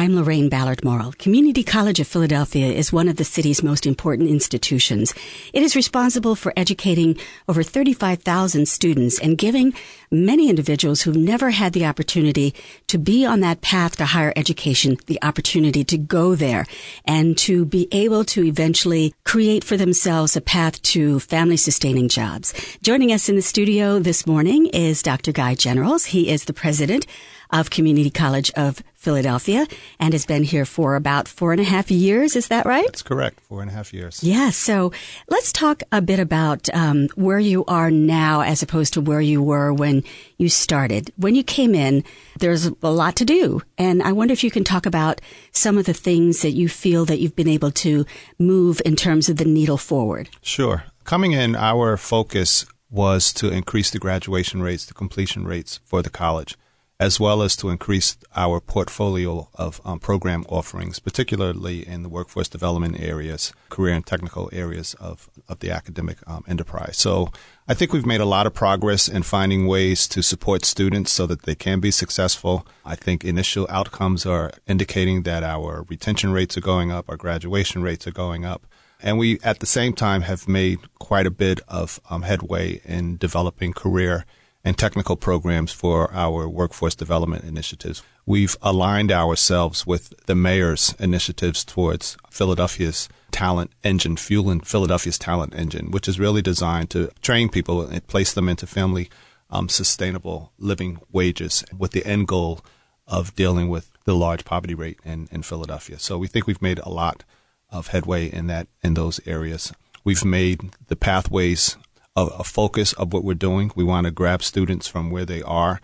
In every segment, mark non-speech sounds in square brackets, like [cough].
I'm Lorraine Ballard Morrill. Community College of Philadelphia is one of the city's most important institutions. It is responsible for educating over 35,000 students and giving many individuals who've never had the opportunity to be on that path to higher education the opportunity to go there and to be able to eventually create for themselves a path to family sustaining jobs. Joining us in the studio this morning is Dr. Guy Generals. He is the president of Community College of Philadelphia and has been here for about four and a half years. Is that right? That's correct. Four and a half years. Yeah. So let's talk a bit about um, where you are now as opposed to where you were when you started. When you came in, there's a lot to do. And I wonder if you can talk about some of the things that you feel that you've been able to move in terms of the needle forward. Sure. Coming in, our focus was to increase the graduation rates, the completion rates for the college as well as to increase our portfolio of um, program offerings, particularly in the workforce development areas, career and technical areas of, of the academic um, enterprise. So I think we've made a lot of progress in finding ways to support students so that they can be successful. I think initial outcomes are indicating that our retention rates are going up, our graduation rates are going up. And we, at the same time, have made quite a bit of um, headway in developing career and technical programs for our workforce development initiatives. We've aligned ourselves with the mayor's initiatives towards Philadelphia's talent engine, fueling Philadelphia's talent engine, which is really designed to train people and place them into family um, sustainable living wages with the end goal of dealing with the large poverty rate in, in Philadelphia. So we think we've made a lot of headway in that in those areas. We've made the pathways a, a focus of what we're doing. We want to grab students from where they are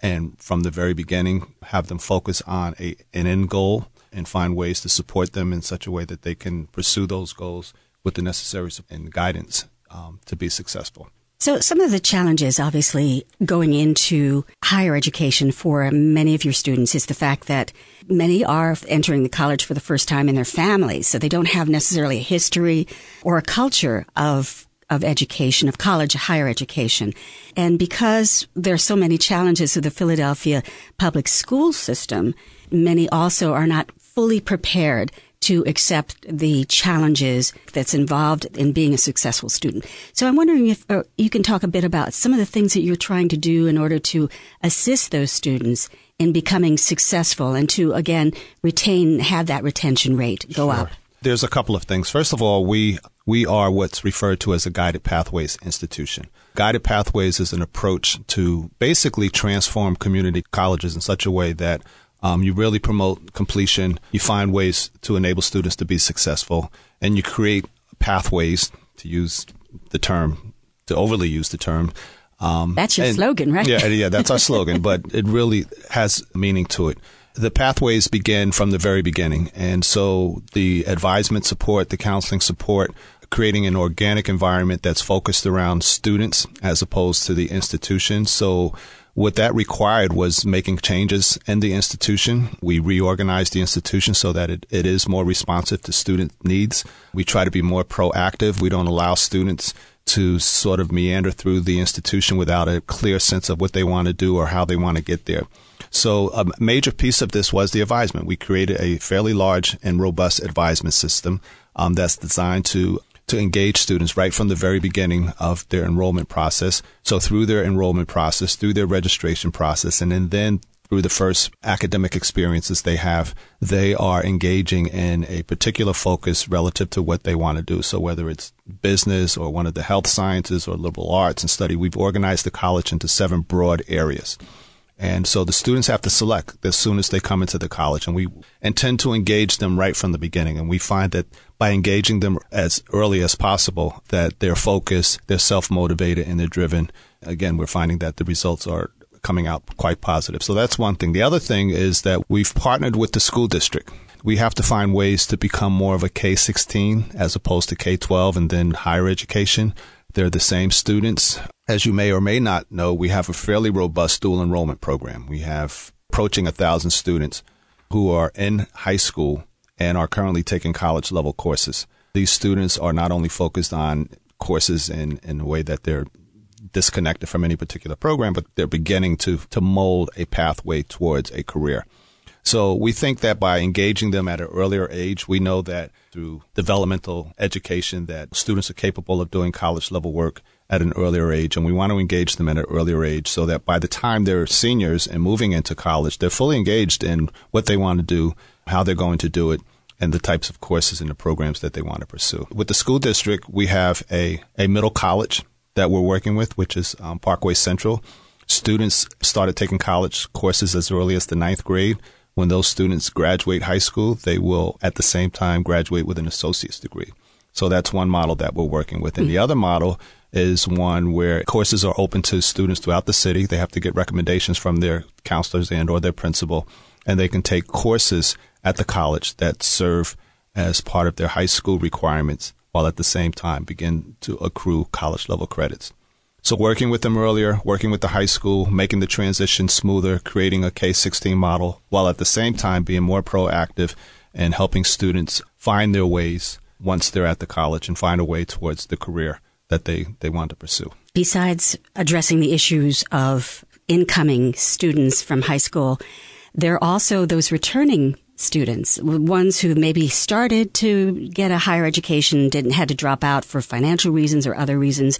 and from the very beginning have them focus on a, an end goal and find ways to support them in such a way that they can pursue those goals with the necessary support and guidance um, to be successful. So some of the challenges, obviously, going into higher education for many of your students is the fact that many are entering the college for the first time in their families. So they don't have necessarily a history or a culture of of education, of college, higher education. And because there are so many challenges with the Philadelphia public school system, many also are not fully prepared to accept the challenges that's involved in being a successful student. So I'm wondering if uh, you can talk a bit about some of the things that you're trying to do in order to assist those students in becoming successful and to again retain have that retention rate go sure. up. There's a couple of things. First of all, we we are what's referred to as a guided pathways institution. Guided pathways is an approach to basically transform community colleges in such a way that um, you really promote completion. You find ways to enable students to be successful, and you create pathways to use the term, to overly use the term. Um, that's your and, slogan, right? Yeah, yeah, [laughs] that's our slogan, but it really has meaning to it the pathways begin from the very beginning. And so the advisement support, the counseling support, creating an organic environment that's focused around students as opposed to the institution. So what that required was making changes in the institution. We reorganized the institution so that it, it is more responsive to student needs. We try to be more proactive. We don't allow students to sort of meander through the institution without a clear sense of what they want to do or how they want to get there. So a major piece of this was the advisement. We created a fairly large and robust advisement system um, that's designed to to engage students right from the very beginning of their enrollment process. So through their enrollment process, through their registration process, and then, then through the first academic experiences they have, they are engaging in a particular focus relative to what they want to do. So whether it's business or one of the health sciences or liberal arts and study, we've organized the college into seven broad areas. And so the students have to select as soon as they come into the college and we intend to engage them right from the beginning. And we find that by engaging them as early as possible, that they're focused, they're self-motivated and they're driven. Again, we're finding that the results are coming out quite positive. So that's one thing. The other thing is that we've partnered with the school district. We have to find ways to become more of a K 16 as opposed to K 12 and then higher education. They're the same students. As you may or may not know, we have a fairly robust dual enrollment program. We have approaching a thousand students who are in high school and are currently taking college level courses. These students are not only focused on courses in, in a way that they're disconnected from any particular program, but they're beginning to, to mold a pathway towards a career. So we think that by engaging them at an earlier age, we know that through developmental education that students are capable of doing college level work at an earlier age. And we want to engage them at an earlier age so that by the time they're seniors and moving into college, they're fully engaged in what they want to do, how they're going to do it, and the types of courses and the programs that they want to pursue. With the school district, we have a, a middle college that we're working with, which is um, Parkway Central. Students started taking college courses as early as the ninth grade. When those students graduate high school, they will at the same time graduate with an associate's degree. So that's one model that we're working with. And the hmm. other model is one where courses are open to students throughout the city. They have to get recommendations from their counselors and or their principal, and they can take courses at the college that serve as part of their high school requirements while at the same time begin to accrue college level credits. So working with them earlier, working with the high school, making the transition smoother, creating a K-16 model, while at the same time being more proactive and helping students find their ways once they're at the college and find a way towards the career that they, they want to pursue. Besides addressing the issues of incoming students from high school, there are also those returning students, ones who maybe started to get a higher education, didn't had to drop out for financial reasons or other reasons.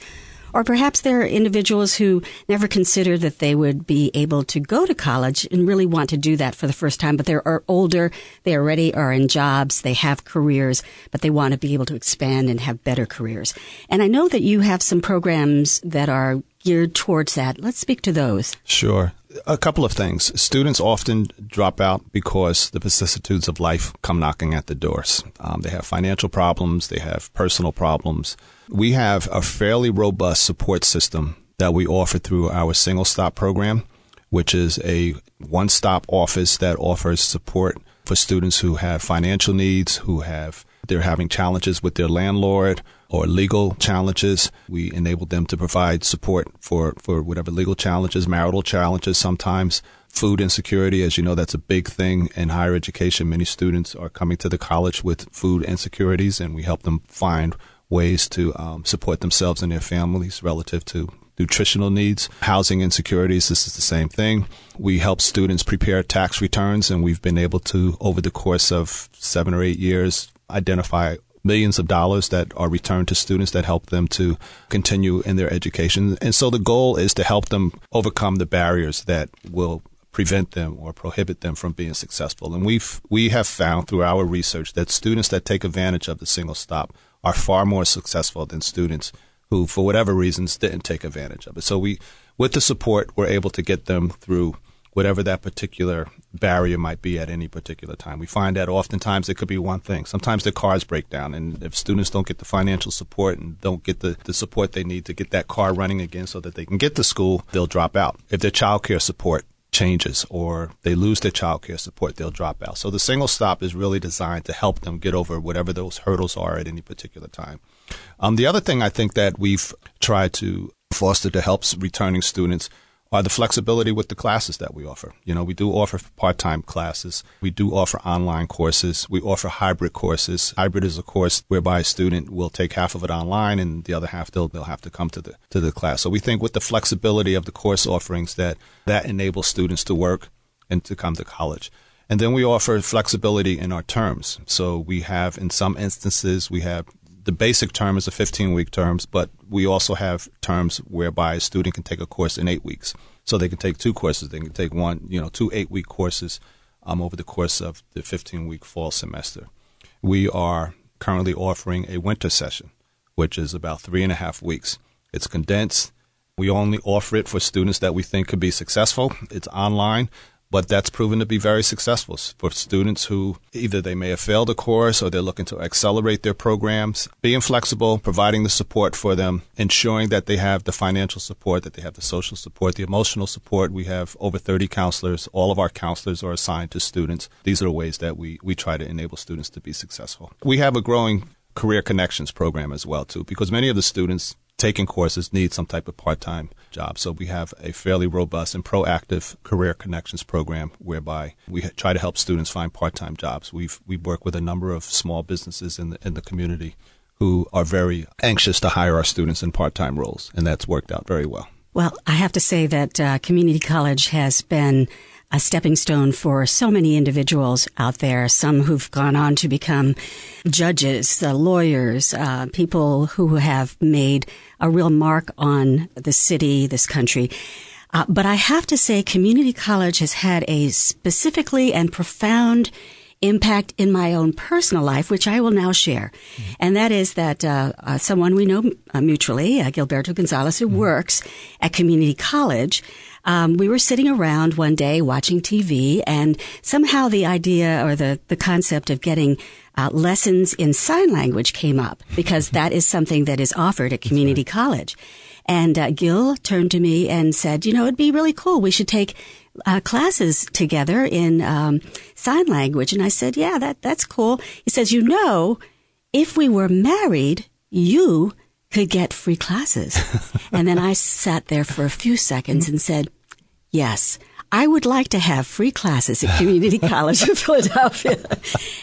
Or perhaps there are individuals who never considered that they would be able to go to college and really want to do that for the first time, but they're older, they already are in jobs, they have careers, but they want to be able to expand and have better careers. And I know that you have some programs that are geared towards that. Let's speak to those. Sure. A couple of things. Students often drop out because the vicissitudes of life come knocking at the doors. Um, they have financial problems, they have personal problems. We have a fairly robust support system that we offer through our single stop program, which is a one stop office that offers support for students who have financial needs, who have they're having challenges with their landlord or legal challenges. We enable them to provide support for, for whatever legal challenges, marital challenges sometimes. Food insecurity, as you know, that's a big thing in higher education. Many students are coming to the college with food insecurities, and we help them find ways to um, support themselves and their families relative to nutritional needs, housing insecurities. This is the same thing. We help students prepare tax returns, and we've been able to, over the course of seven or eight years, identify millions of dollars that are returned to students that help them to continue in their education. And so the goal is to help them overcome the barriers that will prevent them or prohibit them from being successful. And we've, we have found through our research that students that take advantage of the single stop are far more successful than students who, for whatever reasons, didn't take advantage of it. So we, with the support, we're able to get them through whatever that particular barrier might be at any particular time. We find that oftentimes it could be one thing. Sometimes their cars break down, and if students don't get the financial support and don't get the, the support they need to get that car running again so that they can get to school, they'll drop out. If their child care support changes or they lose their child care support, they'll drop out. So the single stop is really designed to help them get over whatever those hurdles are at any particular time. Um, the other thing I think that we've tried to foster to help returning students are the flexibility with the classes that we offer. You know, we do offer part-time classes. We do offer online courses. We offer hybrid courses. Hybrid is a course whereby a student will take half of it online and the other half they'll, they'll have to come to the, to the class. So we think with the flexibility of the course offerings that that enables students to work and to come to college. And then we offer flexibility in our terms. So we have, in some instances, we have the basic term is a 15 week terms, but we also have terms whereby a student can take a course in eight weeks. So they can take two courses. They can take one, you know, two eight week courses um, over the course of the 15 week fall semester. We are currently offering a winter session, which is about three and a half weeks. It's condensed. We only offer it for students that we think could be successful. It's online. But that's proven to be very successful for students who either they may have failed a course or they're looking to accelerate their programs. Being flexible, providing the support for them, ensuring that they have the financial support, that they have the social support, the emotional support. We have over 30 counselors. All of our counselors are assigned to students. These are ways that we, we try to enable students to be successful. We have a growing career connections program as well too, because many of the students taking courses need some type of part-time job. So we have a fairly robust and proactive career connections program whereby we try to help students find part-time jobs. We've we work with a number of small businesses in the in the community who are very anxious to hire our students in part-time roles, and that's worked out very well. Well, I have to say that uh, community college has been a stepping stone for so many individuals out there, some who've gone on to become judges, uh, lawyers, uh, people who have made a real mark on the city, this country. Uh, but I have to say, community college has had a specifically and profound impact in my own personal life, which I will now share. Mm-hmm. And that is that uh, uh, someone we know uh, mutually, uh, Gilberto Gonzalez, who mm-hmm. works at community college, um, we were sitting around one day watching TV, and somehow the idea or the the concept of getting uh, lessons in sign language came up because that is something that is offered at community right. college. And uh, Gil turned to me and said, "You know, it'd be really cool. We should take." Uh, classes together in um, sign language, and I said, "Yeah, that that's cool." He says, "You know, if we were married, you could get free classes." [laughs] and then I sat there for a few seconds and said, Yes. I would like to have free classes at Community [laughs] College of Philadelphia.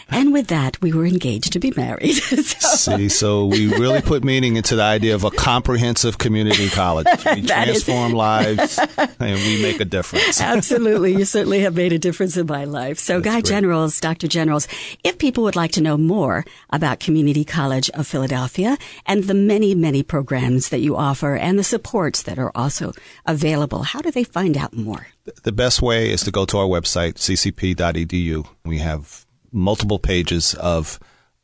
And with that, we were engaged to be married. [laughs] so. See, so we really put meaning into the idea of a comprehensive community college. [laughs] We transform lives and we make a difference. Absolutely. You certainly have made a difference in my life. So, That's Guy great. Generals, Dr. Generals, if people would like to know more about Community College of Philadelphia and the many, many programs that you offer and the supports that are also available, how do they find out more? The best way is to go to our website, ccp.edu. We have multiple pages of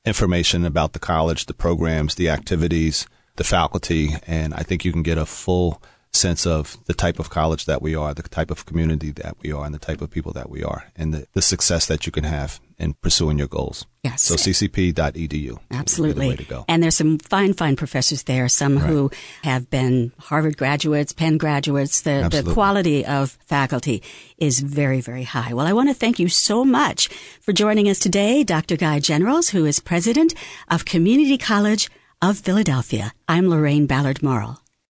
information about the college, the programs, the activities, the faculty, and I think you can get a full sense of the type of college that we are, the type of community that we are, and the type of people that we are, and the, the success that you can have in pursuing your goals. Yes. So ccp.edu. Absolutely. The go. and there's some fine, fine professors there, some right. who have been Harvard graduates, Penn graduates. The, the quality of faculty is very, very high. Well, I want to thank you so much for joining us today, Dr. Guy Generals, who is president of Community College of Philadelphia. I'm Lorraine Ballard Morrill.